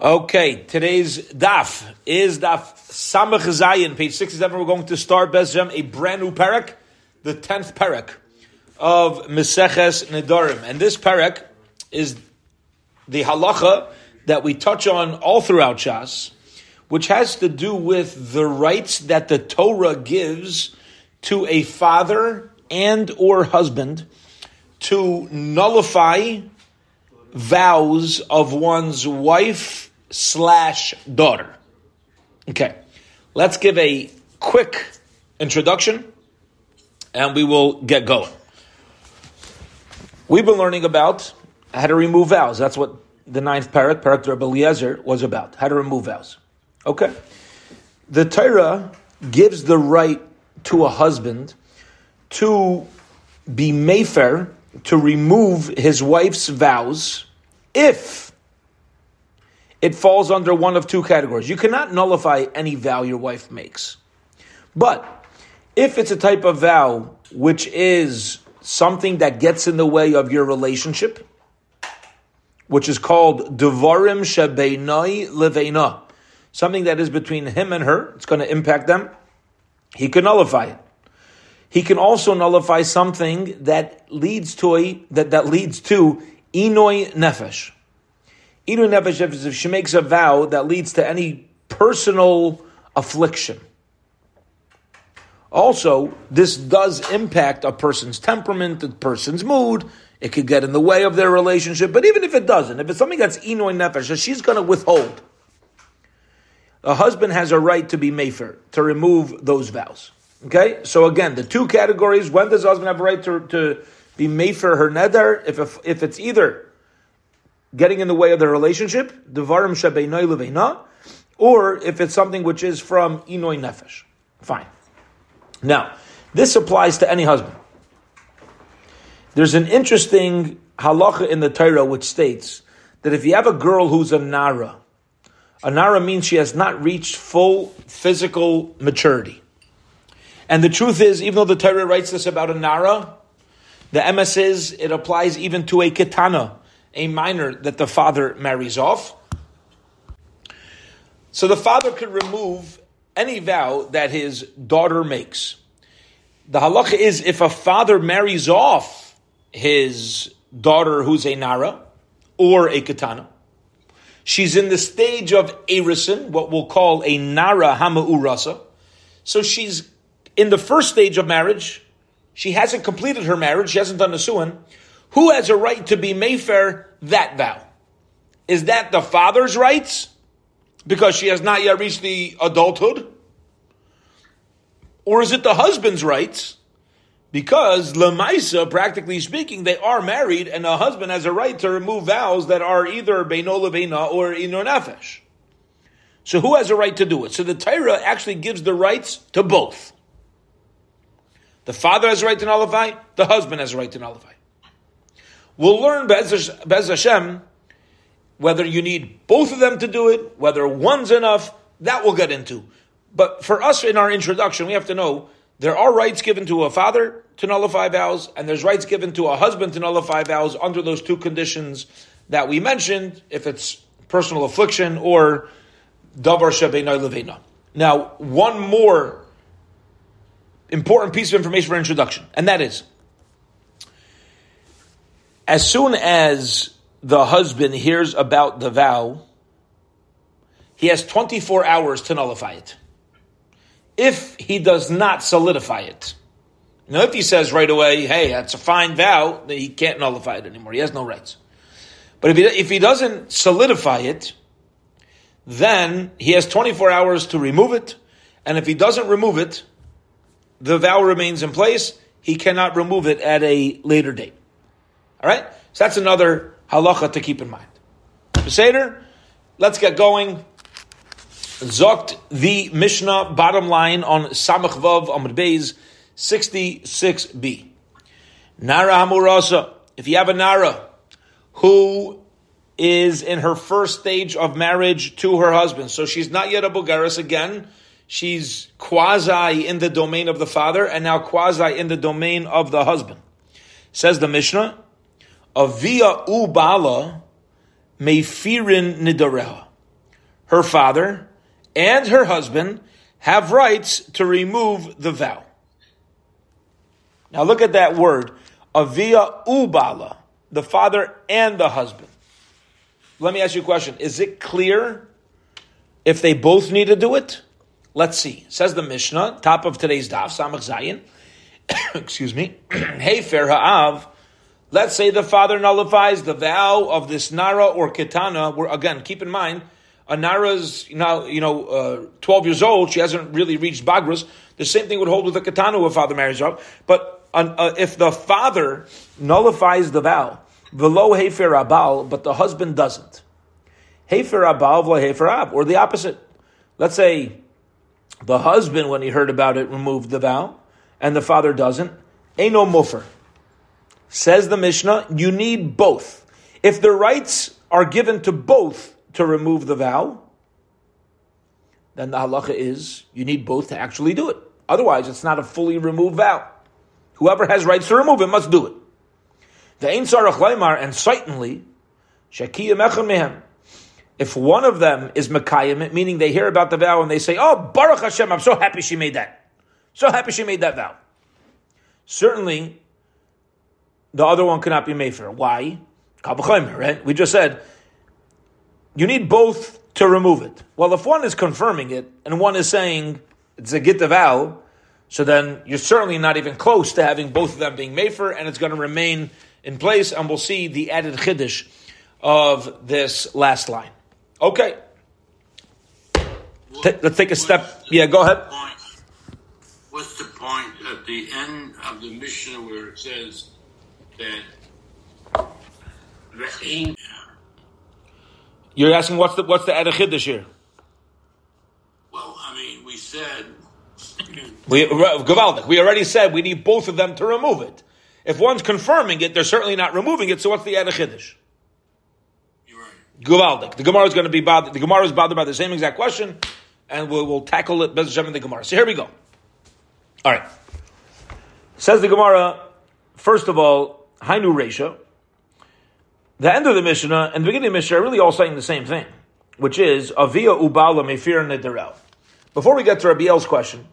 Okay, today's daf is daf Samach Zayin, page 67. We're going to start Bezem, a brand new parak, the 10th parak of Meseches Nedarim. And this parak is the halacha that we touch on all throughout Shas, which has to do with the rights that the Torah gives to a father and or husband to nullify vows of one's wife slash daughter. Okay, let's give a quick introduction and we will get going. We've been learning about how to remove vows. That's what the ninth parak, parak Eliezer, was about. How to remove vows. Okay. The Torah gives the right to a husband to be mayfair, to remove his wife's vows, if it falls under one of two categories. You cannot nullify any vow your wife makes. But if it's a type of vow which is something that gets in the way of your relationship, which is called Devarim Shebeinai Leveina, something that is between him and her, it's going to impact them, he can nullify it. He can also nullify something that leads to a, that, that leads to Inoi Nefesh. Inoi Nefesh is if she makes a vow that leads to any personal affliction. Also, this does impact a person's temperament, a person's mood. It could get in the way of their relationship. But even if it doesn't, if it's something that's Inoi Nefesh, she's going to withhold. A husband has a right to be Mayfair, to remove those vows. Okay? So again, the two categories, when does husband have a right to, to be made for her neder? If, if, if it's either getting in the way of the relationship, Devarim Shabeinoi Leveina, or if it's something which is from Inoi Nefesh. Fine. Now, this applies to any husband. There's an interesting halacha in the Torah which states that if you have a girl who's a nara, a nara means she has not reached full physical maturity. And the truth is, even though the Torah writes this about a nara, the MS is it applies even to a ketana, a minor that the father marries off. So the father could remove any vow that his daughter makes. The halacha is if a father marries off his daughter who's a nara or a katana, she's in the stage of erison, what we'll call a nara hamaurasa. So she's in the first stage of marriage. She hasn't completed her marriage. She hasn't done the suin. Who has a right to be mayfair that vow? Is that the father's rights? Because she has not yet reached the adulthood? Or is it the husband's rights? Because Lamaisa, practically speaking, they are married, and a husband has a right to remove vows that are either Beino Levena or Inor Nefesh. So who has a right to do it? So the Torah actually gives the rights to both. The father has a right to nullify, the husband has a right to nullify. We'll learn Bez Hashem whether you need both of them to do it, whether one's enough, that we'll get into. But for us in our introduction, we have to know there are rights given to a father to nullify vows, and there's rights given to a husband to nullify vows under those two conditions that we mentioned, if it's personal affliction or davar shebeina levena. Now, one more important piece of information for introduction, and that is, as soon as the husband hears about the vow, he has 24 hours to nullify it if he does not solidify it. Now, if he says right away, hey, that's a fine vow, then he can't nullify it anymore. He has no rights. But if he, if he doesn't solidify it, then he has 24 hours to remove it. And if he doesn't remove it, the vow remains in place. He cannot remove it at a later date. All right? So that's another halacha to keep in mind. Seder, let's get going. Zokt the Mishnah bottom line on Samach Vav Amud Beis 66b. Nara Hamurasa. If you have a Nara who is in her first stage of marriage to her husband, so she's not yet a Bulgaris again, she's quasi in the domain of the father and now quasi in the domain of the husband. Says the Mishnah, Avia Ubala Meifirin Nidareha. Her father and her husband have rights to remove the vow. Now look at that word, avia ubala, the father and the husband. Let me ask you a question. Is it clear if they both need to do it? Let's see. Says the Mishnah, top of today's daf, Samach Zayin. Excuse me. hey, Fer Ha'av. Let's say the father nullifies the vow of this Nara or Ketana. Where, again, keep in mind, a Nara's now, you know, uh, 12 years old. She hasn't really reached Bagras. The same thing would hold with a Ketana who a father marries her. But uh, if the father nullifies the vow, velo hefer abal, but the husband doesn't, hefer abal v'lo hefer ab, or the opposite. Let's say the husband, when he heard about it, removed the vow, and the father doesn't. Eno mufer. Says the Mishnah, you need both. If the rights are given to both to remove the vow, then the halacha is you need both to actually do it. Otherwise, it's not a fully removed vow. Whoever has rights to remove it must do it. The Ein Sarach Leimar, and certainly, Shekiyah Mechem Mehem. If one of them is Mekayim, meaning they hear about the vow and they say, Oh, Baruch Hashem, I'm so happy she made that. So happy she made that vow. Certainly, the other one cannot be made. Why? Right? We just said, you need both to remove it. Well, if one is confirming it and one is saying it's a get the vow, so then you're certainly not even close to having both of them being Mefer, and it's going to remain in place, and we'll see the added Chiddush of this last line. Okay. T- let's take a step. Yeah, go ahead. What's the point at the end of the mission where it says that You're asking what's the what's the added Chiddush here? Well, I mean, we said we, Gavaldik, we already said we need both of them to remove it. If one's confirming it, they're certainly not removing it, so what's the Edach Gavaldik. The Gemara is going to be bothered, the Gemara is bothered by the same exact question, and we'll, we'll tackle it Bez in the Gemara. So here we go. All right. Says the Gemara, first of all, Hainu Resha. The end of the Mishnah and the beginning of the Mishnah are really all saying the same thing, which is Avia Ubala Mefir Nederel. Before we get to Rabbi El's question,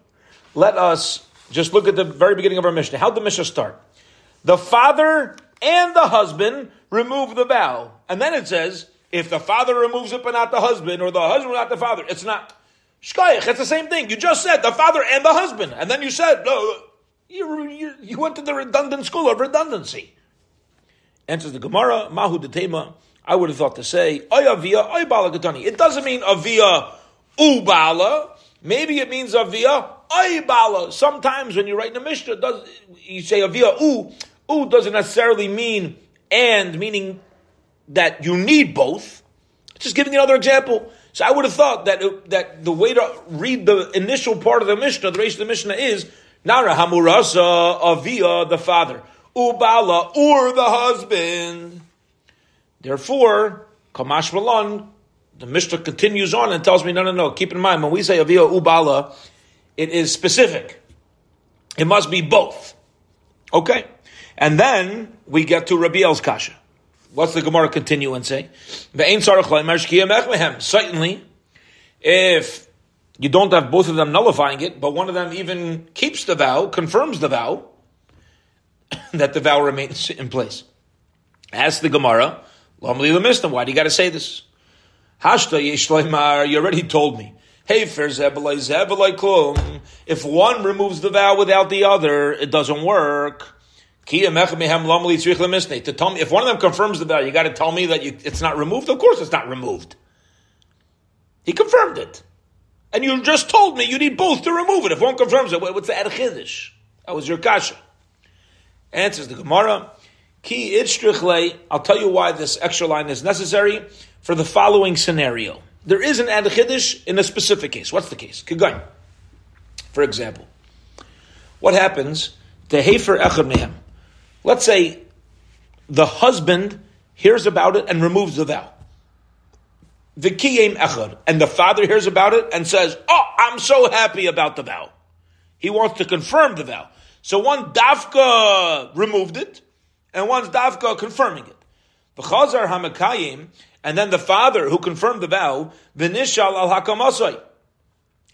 let us just look at the very beginning of our Mishnah. How did the Mishnah start? The father and the husband remove the vow. And then it says, if the father removes it but not the husband, or the husband not the father, it's not. Shkayach, it's the same thing. You just said the father and the husband. And then you said, no, you, you, you went to the redundant school of redundancy. Enters the Gemara, Mahu Detema. I would have thought to say, Oy avia, oy bala It doesn't mean avia ubala. Maybe it means avia Aibala. Sometimes when you write in the Mishnah, does you say avia u? U doesn't necessarily mean and, meaning that you need both. Just giving another example. So I would have thought that it, that the way to read the initial part of the Mishnah, the rest of the Mishnah is Nara Hamurasa Avia, the father, Ubala, or the husband. Therefore, Kamash Malon, the Mishnah continues on and tells me, no, no, no, keep in mind, when we say Avia Ubala, it is specific. It must be both. Okay? And then we get to Rabbi El's Kasha. What's the Gemara continue and say? Certainly, if you don't have both of them nullifying it, but one of them even keeps the vow, confirms the vow, that the vow remains in place. Ask the Gemara, why do you got to say this? Hashta you already told me. Hey, If one removes the vow without the other, it doesn't work. To tell me, if one of them confirms the vow, you got to tell me that you, it's not removed. Of course, it's not removed. He confirmed it, and you just told me you need both to remove it. If one confirms it, what's the adchidish? That was your kasha. Answers the Gemara. Ki I'll tell you why this extra line is necessary for the following scenario. There is an ad chiddush in a specific case. What's the case? Kigain. For example, what happens to hefer echad mehem? Let's say the husband hears about it and removes the vow. The kiyem echad, and the father hears about it and says, "Oh, I'm so happy about the vow." He wants to confirm the vow. So one dafka removed it, and one's dafka confirming it. The chazar hamakayim and then the father who confirmed the vow, v'nishal al hakamasoi,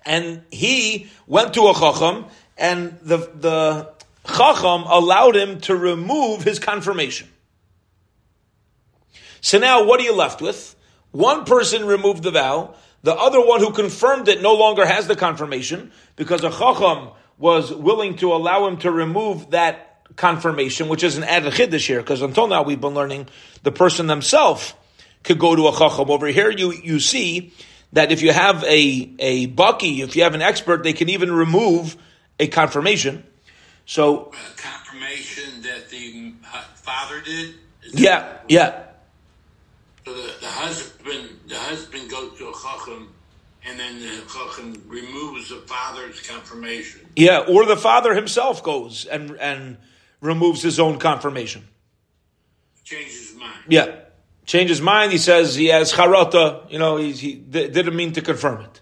and he went to a chacham, and the the chacham allowed him to remove his confirmation. So now, what are you left with? One person removed the vow. The other one who confirmed it no longer has the confirmation because a chacham was willing to allow him to remove that confirmation, which is an added chiddush here, because until now we've been learning the person themselves could go to a chacham. Over here, you you see that if you have a a bucky, if you have an expert, they can even remove a confirmation. So confirmation that the father did. Is that- yeah, yeah, So the, the husband, the husband goes to a chacham, and then the chacham removes the father's confirmation. yeah. Or the father himself goes and and removes his own confirmation. Changes his mind. Yeah. Change his mind. He says he has charata. You know, he's, he d- didn't mean to confirm it.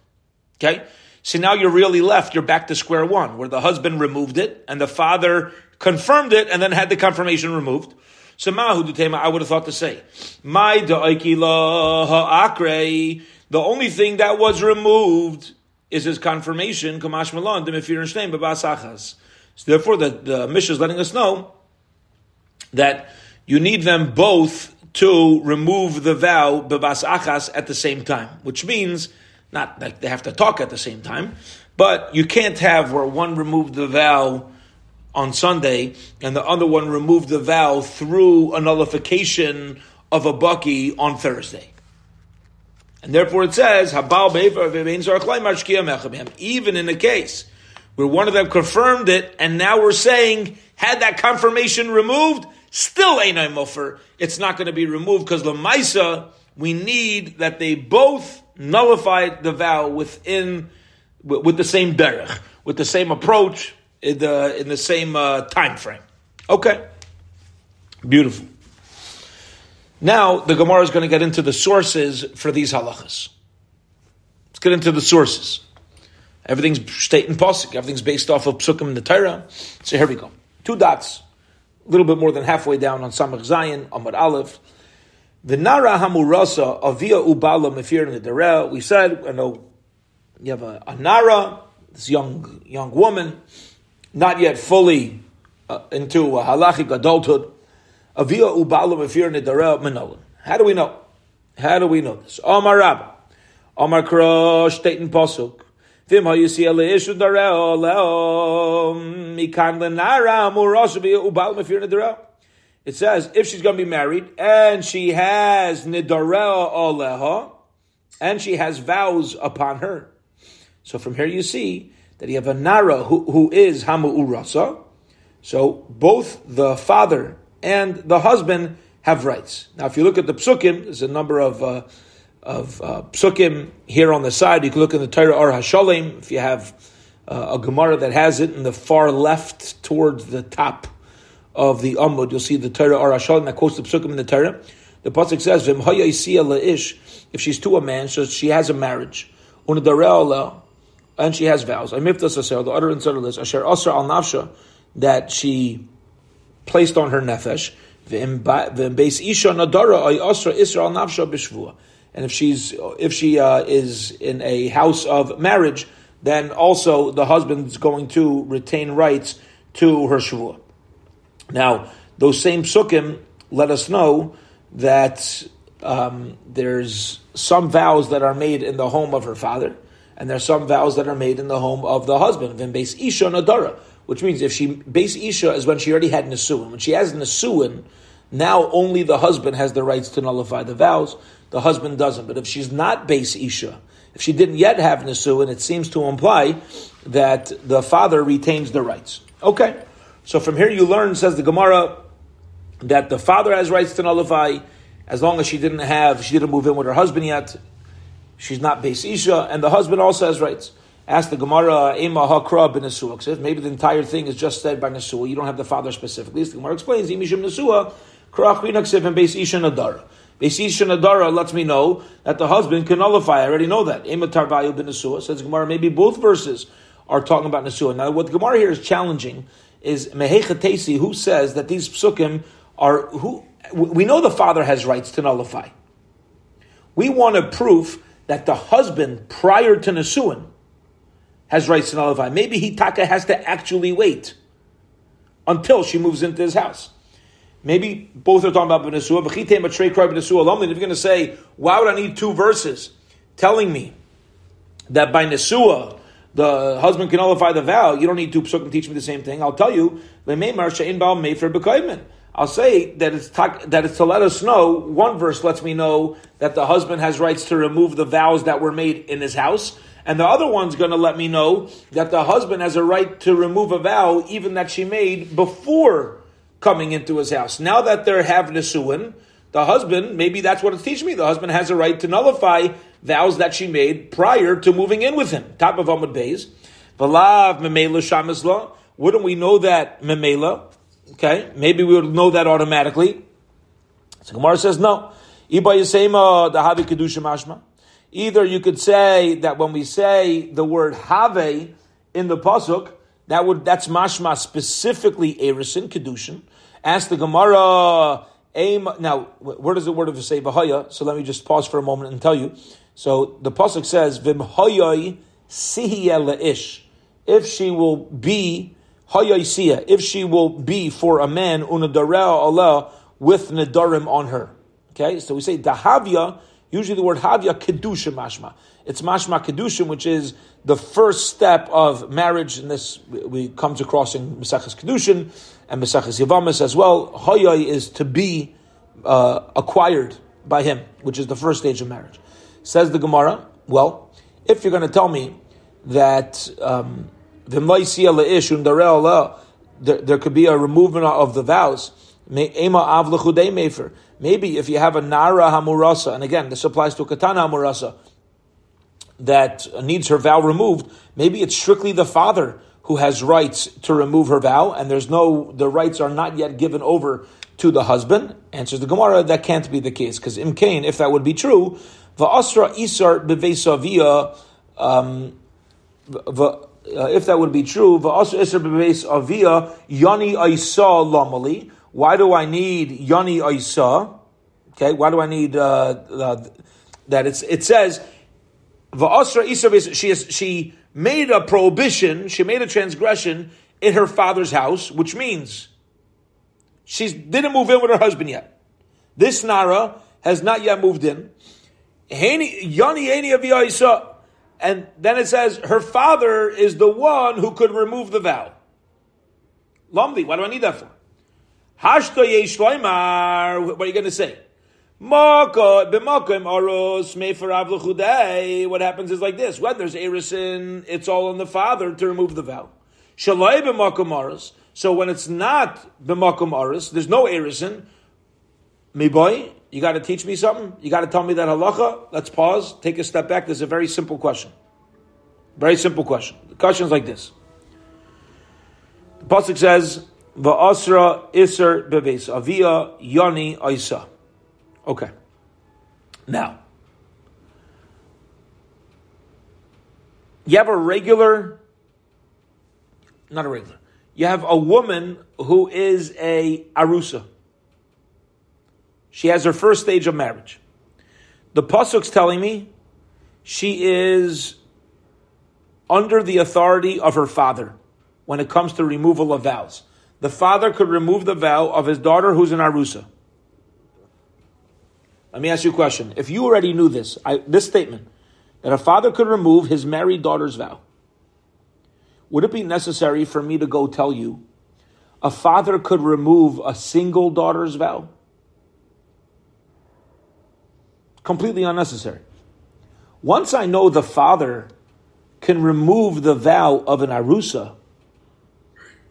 Okay. So now you're really left. You're back to square one, where the husband removed it and the father confirmed it and then had the confirmation removed. So mahu dutema, I would have thought to say, my ha'akre. The only thing that was removed is his confirmation. Kamash Malon, demifir name babasachas. So therefore, the the Mishnah is letting us know that you need them both to remove the vow bebas achas at the same time, which means not like they have to talk at the same time, but you can't have where one removed the vow on Sunday and the other one removed the vow through a nullification of a bucky on Thursday. And therefore it says. Even in a case where one of them confirmed it, and now we're saying, had that confirmation removed, still ain't a muffer. It's not going to be removed because lemaisa, we need that they both nullified the vow within with, the same derech, with the same approach, in the in the same uh, time frame. Okay, beautiful. Now the Gemara is going to get into the sources for these halachas. Let's get into the sources. Everything's state and posik. Everything's based off of psukim in the Torah. So here we go. Two dots, a little bit more than halfway down on Samach Zayin, Amud Aleph. The Nara Hamurasa Avia Ubala Mefir Nidara. We said, I know you have a, a Nara, this young young woman, not yet fully uh, into halachic adulthood. Avia Ubala Mefir Nidara Menolan. How do we know? How do we know this? Omar Rabba. Omar Kro State Posuk. Vim hayusi ele ishu dareo leo mikan lenara murashu bi ubal mefir nidareo. It says if she's going to be married and she has nidareo oleha and she has vows upon her. So from here you see that you have a nara who, who is hamu urasa. So both the father and the husband have rights. Now, if you look at the psukim, there's a number of uh, of uh, psukim here on the side. You can look in the Torah Or Hashalim if you have uh, a Gemara that has it in the far left towards the top of the Amud. You'll see the Torah Or Hashalim that quotes the psukim in the Torah. The pasuk says, "V'im haya isiya leish." If she's to a man, so she has a marriage, and she has vows. I the utterance of this asher asr al nafsha that she placed on her nefesh. And if she's if she uh, is in a house of marriage, then also the husband's going to retain rights to her shvua. Now, those same psukim let us know that um, there's some vows that are made in the home of her father, and there's some vows that are made in the home of the husband. Base isha nadara, which means if she base isha is when she already had nisuin. When she has nisuin, now only the husband has the rights to nullify the vows. The husband doesn't. But if she's not base isha, if she didn't yet have nisuin, it seems to imply that the father retains the rights. Okay. So from here you learn, says the Gemara, that the father has rights to nullify as long as she didn't have, she didn't move in with her husband yet. She's not base isha, and the husband also has rights. Ask the Gemara, Ema Hakra bin Nesua. Maybe the entire thing is just said by Nesua. You don't have the father specifically. The Gemara explains, Imishim Nesua, Krach and base isha nadara. Base isha nadara lets me know that the husband can nullify. I already know that. Ema Tarvayu bin Nesua. Says Gemara, maybe both verses are talking about Nesua. Now, what the Gemara here is challenging is Mehechatesi, who says that these psukim are who we know the father has rights to nullify. We want a proof that the husband, prior to Nisuin, has rights to nullify. Maybe Hitaka has to actually wait until she moves into his house. Maybe both are talking about Benesua. If you're going to say, why would I need two verses telling me that by Nesua, the husband can nullify the vow, you don't need two psukim teach me the same thing. I'll tell you, I'll say that it's that it's to let us know. One verse lets me know that the husband has rights to remove the vows that were made in his house, and the other one's going to let me know that the husband has a right to remove a vow even that she made before coming into his house. Now that they're have nesuin, the husband maybe that's what it's teaching me. The husband has a right to nullify vows that she made prior to moving in with him. Top of Amud Beis. Valav memela shamizla. Wouldn't we know that memela? Okay, maybe we would know that automatically. So Gemara says no. Either you could say that when we say the word have in the pasuk, that would that's mashma specifically erison kedushin. Ask the Gemara. Now, where does the word of say v'haya? So let me just pause for a moment and tell you. So the pasuk says v'mhayai sihiyah ish. If she will be Hayaisia, if she will be for a man, unadarea Allah, with nedarim on her. Okay, so we say dahavya, usually the word havya, kedusha mashma. It's mashma kedusha, which is the first step of marriage, and this we comes across in Mesachas Kedushin and Mesachas Yavamis as well. Hayai is to be uh, acquired by him, which is the first stage of marriage. Says the Gemara, well, if you're going to tell me that um, there, there could be a removal of the vows. Maybe if you have a Nara Hamurasa, and again, this applies to a Katana Hamurasa, that needs her vow removed, maybe it's strictly the father who has rights to remove her vow, and there's no, the rights are not yet given over to the husband. Answers the Gemara, that can't be the case, because Imkain, if that would be true, Va'asra Isar Bevesavia, um, uh, if that would be true, avia yani aisa lamali. Why do I need yani aisa? Okay, why do I need uh, uh, that? It's, it says va'asra isa. She is, she made a prohibition. She made a transgression in her father's house, which means she didn't move in with her husband yet. This nara has not yet moved in. Yani yani isa and then it says her father is the one who could remove the vow. Lamdi, what do I need that for? Hashto What are you going to say? What happens is like this: when there's erison, it's all on the father to remove the vow. So when it's not b'makom aris, there's no boy, you got to teach me something? You got to tell me that halacha? Let's pause, take a step back. There's a very simple question. Very simple question. The question is like this. The Pasuk says, Va'asra iser beves avia yoni aisa. Okay. Now, you have a regular, not a regular, you have a woman who is a arusa. She has her first stage of marriage. The pasuk's telling me she is under the authority of her father when it comes to removal of vows. The father could remove the vow of his daughter who's in arusa. Let me ask you a question. If you already knew this, I, this statement, that a father could remove his married daughter's vow, would it be necessary for me to go tell you a father could remove a single daughter's vow? Completely unnecessary. Once I know the father can remove the vow of an arusa,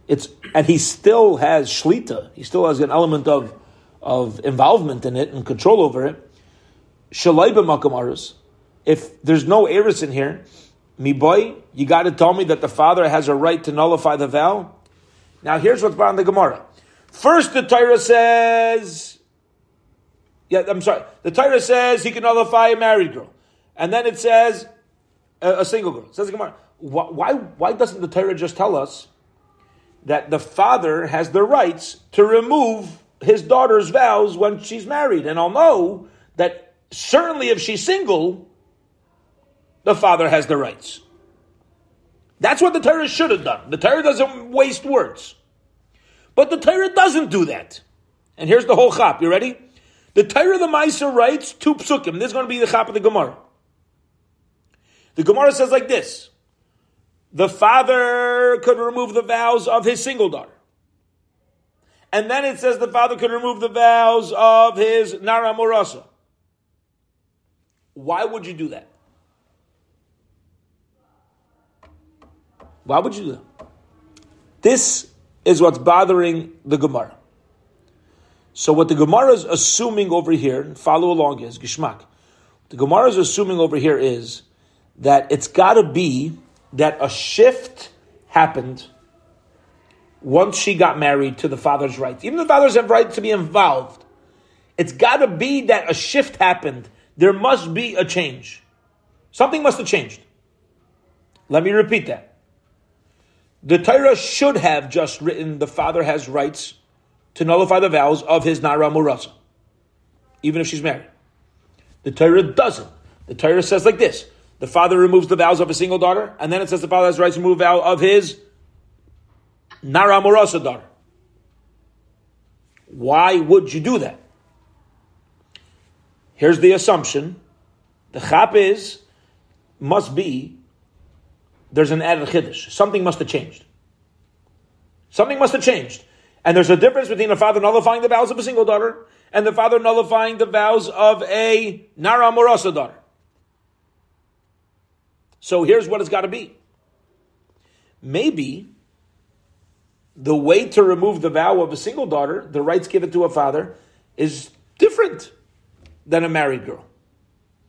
it's and he still has shlita, he still has an element of of involvement in it and control over it. Shalai b'makam If there's no eris in here, me boy, you got to tell me that the father has a right to nullify the vow. Now here's what's behind the Gemara. First, the Torah says yeah, I'm sorry. The Torah says he can nullify a married girl, and then it says a, a single girl. It says Gemara. Why, why doesn't the Torah just tell us that the father has the rights to remove his daughter's vows when she's married? And I'll know that certainly if she's single, the father has the rights. That's what the Torah should have done. The Torah doesn't waste words. But the Torah doesn't do that. And here's the whole chap. You ready? The Torah the Meiser writes two psukim. This is going to be the chap of the Gemara. The Gemara says like this. The father could remove the vows of his single daughter. And then it says the father could remove the vows of his Nara Morasa. Why would you do that? Why would you do that? This is what's bothering the Gemara. So what the Gemara is assuming over here, follow along is Gishmak. The Gemara is assuming over here is that it's got to be that a shift happened once she got married to the father's rights. Even the fathers have right to be involved. It's got to be that a shift happened. There must be a change. Something must have changed. Let me repeat that. The Torah should have just written the father has rights to nullify the vows of his Nara Murasa, even if she's married. The Torah doesn't. The Torah says like this the father removes the vows of a single daughter, and then it says the father has rights to remove vow of his Nara Murasa daughter. Why would you do that? Here's the assumption. The chap is, must be there's an added chiddush. Something must have changed. Something must have changed. And there's a difference between a father nullifying the vows of a single daughter and the father nullifying the vows of a Nara Morasa daughter. So here's what it's got to be. Maybe the way to remove the vow of a single daughter, the rights given to a father, is different than a married girl.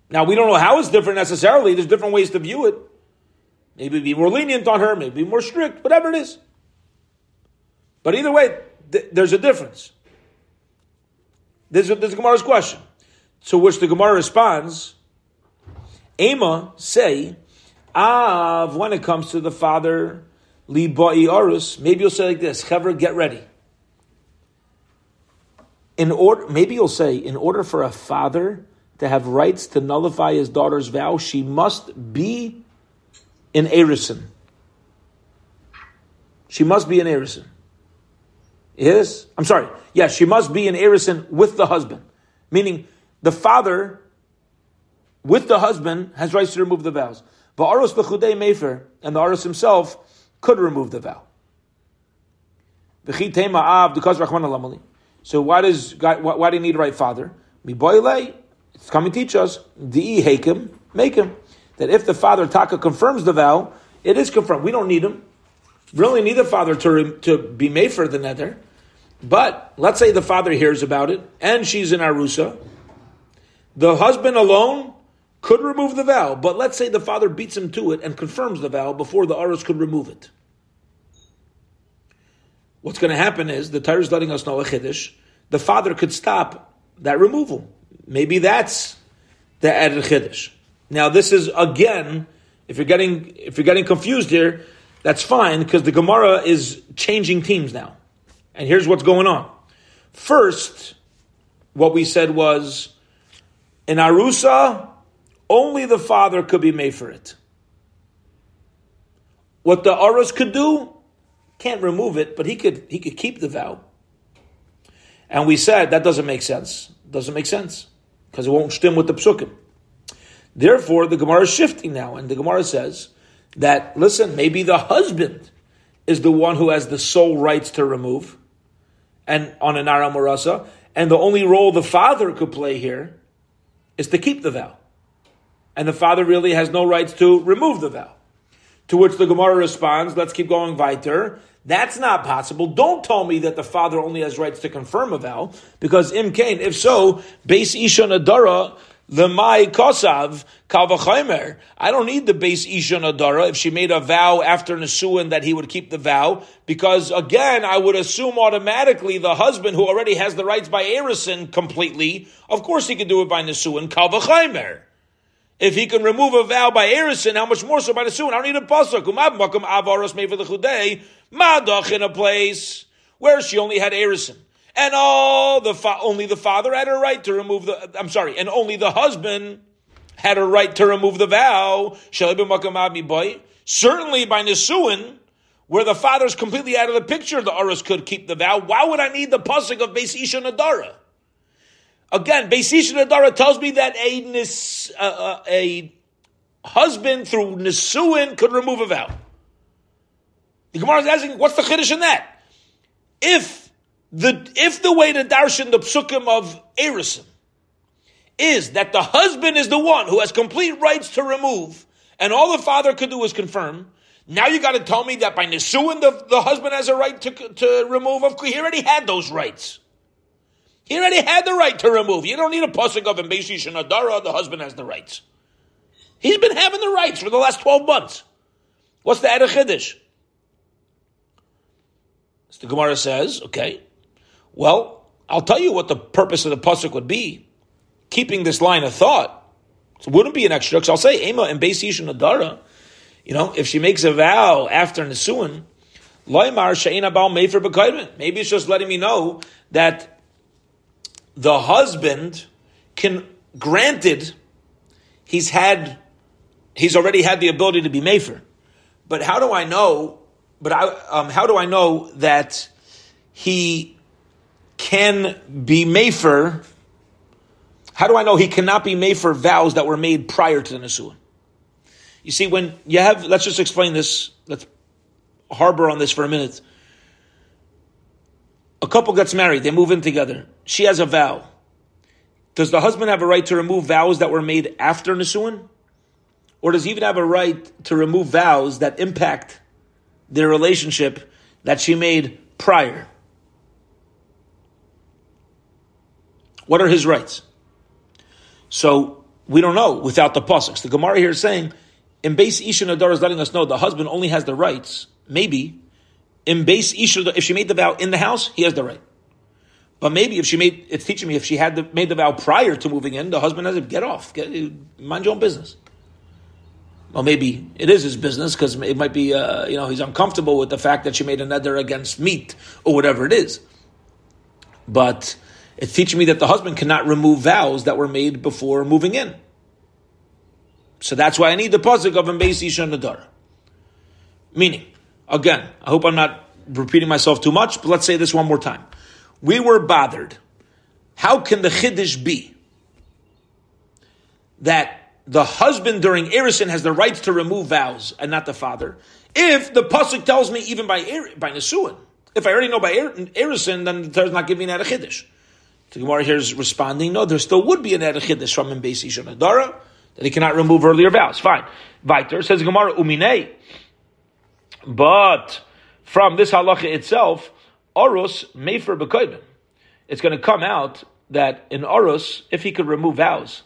Now, we don't know how it's different necessarily. There's different ways to view it. Maybe be more lenient on her, maybe more strict, whatever it is. But either way, th- there's a difference. This is, this is Gemara's question. To which the Gemara responds, Ema say, Av, when it comes to the father, li arus, maybe you'll say like this, Chaver, get ready. In order, maybe you'll say, in order for a father to have rights to nullify his daughter's vow, she must be in Erison. She must be in Erison. Yes? I'm sorry. Yes, she must be in Erison with the husband. Meaning the father with the husband has rights to remove the vows. But Aros Bechudei Mefer and the Aros himself could remove the vow. So why does God, why, why do you need a right father? It's coming to teach us. Di hakim, make him that if the father Taka confirms the vow, it is confirmed. We don't need him. We only need the father to, to be made for the neder. But let's say the father hears about it and she's in Arusa. The husband alone could remove the vow, but let's say the father beats him to it and confirms the vow before the Arus could remove it. What's going to happen is the Torah is letting us know a chiddush. The father could stop that removal. Maybe that's the added chiddush. Now, this is again, if you're getting if you're getting confused here, that's fine because the Gemara is changing teams now. And here's what's going on. First, what we said was in Arusa, only the father could be made for it. What the Arus could do, can't remove it, but he could he could keep the vow. And we said that doesn't make sense. Doesn't make sense because it won't stem with the psukim. Therefore, the Gemara is shifting now, and the Gemara says that, listen, maybe the husband is the one who has the sole rights to remove, and on an Aram Marasa, and the only role the father could play here is to keep the vow. And the father really has no rights to remove the vow. To which the Gemara responds, let's keep going weiter. That's not possible. Don't tell me that the father only has rights to confirm a vow, because im kain, if so, base isha nadara, the my kosav kalvachaimer. I don't need the base isha nadara if she made a vow after Nisuin that he would keep the vow, because again, I would assume automatically the husband who already has the rights by Erison completely, of course he could do it by Nisuin kalvachaimer. If he can remove a vow by Erison, how much more so by Nisuin? I don't need a pasuk. Umab makam avaros made for the chudei madach in a place where she only had Erison. And all the fa- only the father had a right to remove the. I'm sorry, and only the husband had a right to remove the vow. Certainly by Nisuin, where the father's completely out of the picture, the Aris could keep the vow. Why would I need the pasuk of Beis Isha Nadara? Again, Beis Isha Nadara tells me that a, nis, uh, uh, a husband through Nisuin could remove a vow. The Gemara is asking, what's the chiddush in that? If the if the way to darshan the psukim of Erisim is that the husband is the one who has complete rights to remove, and all the father could do is confirm. Now you got to tell me that by Nisuin the, the husband has a right to, to remove. Of he already had those rights. He already had the right to remove. You don't need a pasuk of Embeshi Shanadara. The husband has the rights. He's been having the rights for the last twelve months. What's the Chiddush? So the Gemara says, okay, well, I'll tell you what the purpose of the pasuk would be keeping this line of thought. So it wouldn't be an extra. I'll say Ema and Beis Yishin Adara. You know, if she makes a vow after Nisuin, Loimar Sheina Baal Mefer B'Kaidman. Maybe it's just letting me know that the husband can, granted, he's had, he's already had the ability to be Mefer. But how do I know? But I, um, how do I know that he can be Mefer how do I know he cannot be made for vows that were made prior to the Nisuin? You see, when you have, let's just explain this, let's harbor on this for a minute. A couple gets married, they move in together. She has a vow. Does the husband have a right to remove vows that were made after Nisuin? Or does he even have a right to remove vows that impact their relationship that she made prior? What are his rights? So we don't know without the pasuk. The Gemara here is saying, in base Isha Nadar is letting us know the husband only has the rights. Maybe in base Isha, if she made the vow in the house, he has the right. But maybe if she made, it's teaching me if she had the, made the vow prior to moving in, the husband has to get off, get, mind your own business. Well, maybe it is his business because it might be, uh, you know, he's uncomfortable with the fact that she made a neder against meat or whatever it is. But it's teaching me that the husband cannot remove vows that were made before moving in. So that's why I need the pasuk of Mbesi Nadar. Meaning, again, I hope I'm not repeating myself too much, but let's say this one more time. We were bothered. How can the chiddush be that the husband during Erison has the rights to remove vows and not the father? If the pasuk tells me even by by Nesuin, if I already know by er, Erison, then the Torah is not giving that a chiddush. The Gemara here is responding, no, there still would be an Erechidus from in Beis Adara, that he cannot remove earlier vows. Fine. Viter says Gemara Umine. But from this halacha itself, Orus Mefer Bekoibin. It's going to come out that in Orus, if he could remove vows,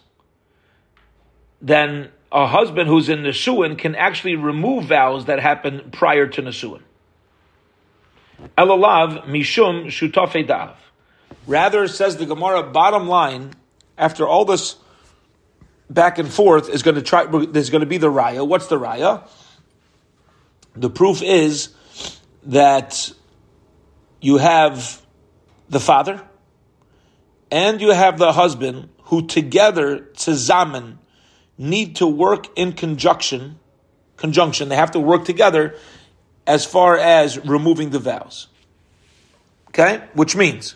then a husband who's in Nesuin can actually remove vows that happen prior to Nesuin. Elalav Mishum Shutafei Dav. Rather, says the Gemara, bottom line, after all this back and forth, is going to try. There's going to be the raya. What's the raya? The proof is that you have the father and you have the husband who together, tzaman, need to work in conjunction. Conjunction. They have to work together as far as removing the vows. Okay, which means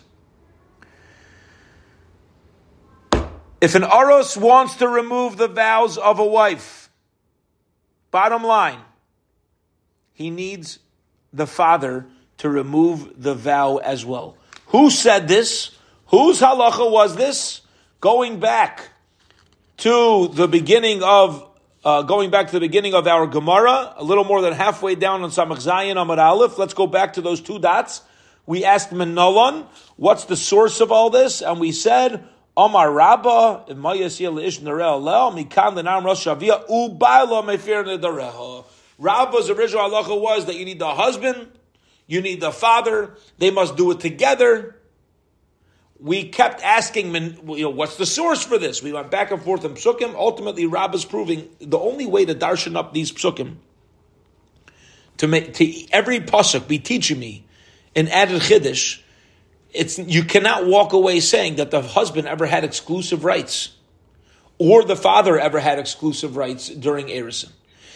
If an Aros wants to remove the vows of a wife, bottom line, he needs the father to remove the vow as well. Who said this? Whose halacha was this? Going back to the beginning of uh, going back to the beginning of our Gemara, a little more than halfway down on Samach Zayin Amud Aleph. Let's go back to those two dots. We asked Menolon, what's the source of all this? And we said, Omar Rabba. Rabba's original halacha was that you need the husband, you need the father, they must do it together. We kept asking, you know, what's the source for this? We went back and forth in psukim. Ultimately, Rabba's proving the only way to darshan up these psukim, to make to every pasuk be teaching me an added chiddush, it's you cannot walk away saying that the husband ever had exclusive rights, or the father ever had exclusive rights during Erison.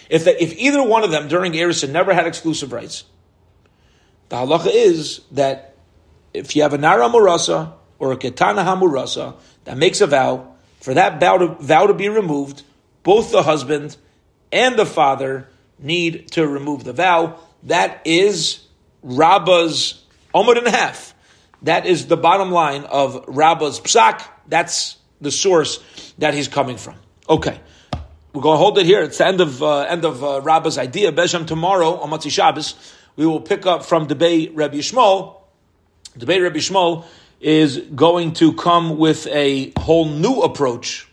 If if either one of them during Erison never had exclusive rights, the halacha is that if you have a nara murasa or a ketana hamurasa that makes a vow for that vow to, vow to be removed, both the husband and the father need to remove the vow. That is Rabba's Omer and a half. That is the bottom line of Rabba's psak. That's the source that he's coming from. Okay. We're going to hold it here. It's the end of uh, end of uh, Rabba's idea. Beshem tomorrow on Motzei Shabbos, we will pick up from debate Rabbi Shmuel. Debay Rabbi Shmuel is going to come with a whole new approach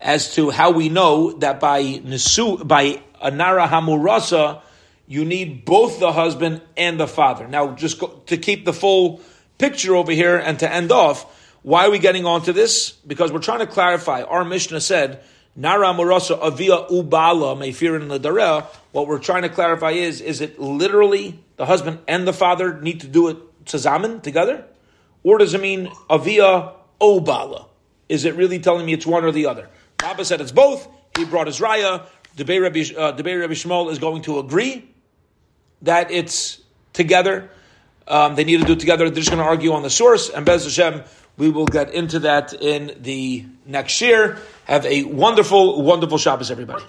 as to how we know that by nisu by anara hamurasa you need both the husband and the father. Now, just go, to keep the full picture over here and to end off, why are we getting onto this? Because we're trying to clarify. Our Mishnah said, Nara Murasa Avia Ubala Mefirin Ladarea. What we're trying to clarify is, is it literally the husband and the father need to do it tzazamen, together? Or does it mean Avia Obala? Is it really telling me it's one or the other? Rabba said it's both. He brought his raya. Debay Rabbi, uh, Rabbi Shmuel is going to agree that it's together. Um, they need to do it together. They're just going to argue on the source. And Bez Hashem, we will get into that in the next year. Have a wonderful, wonderful Shabbos, everybody.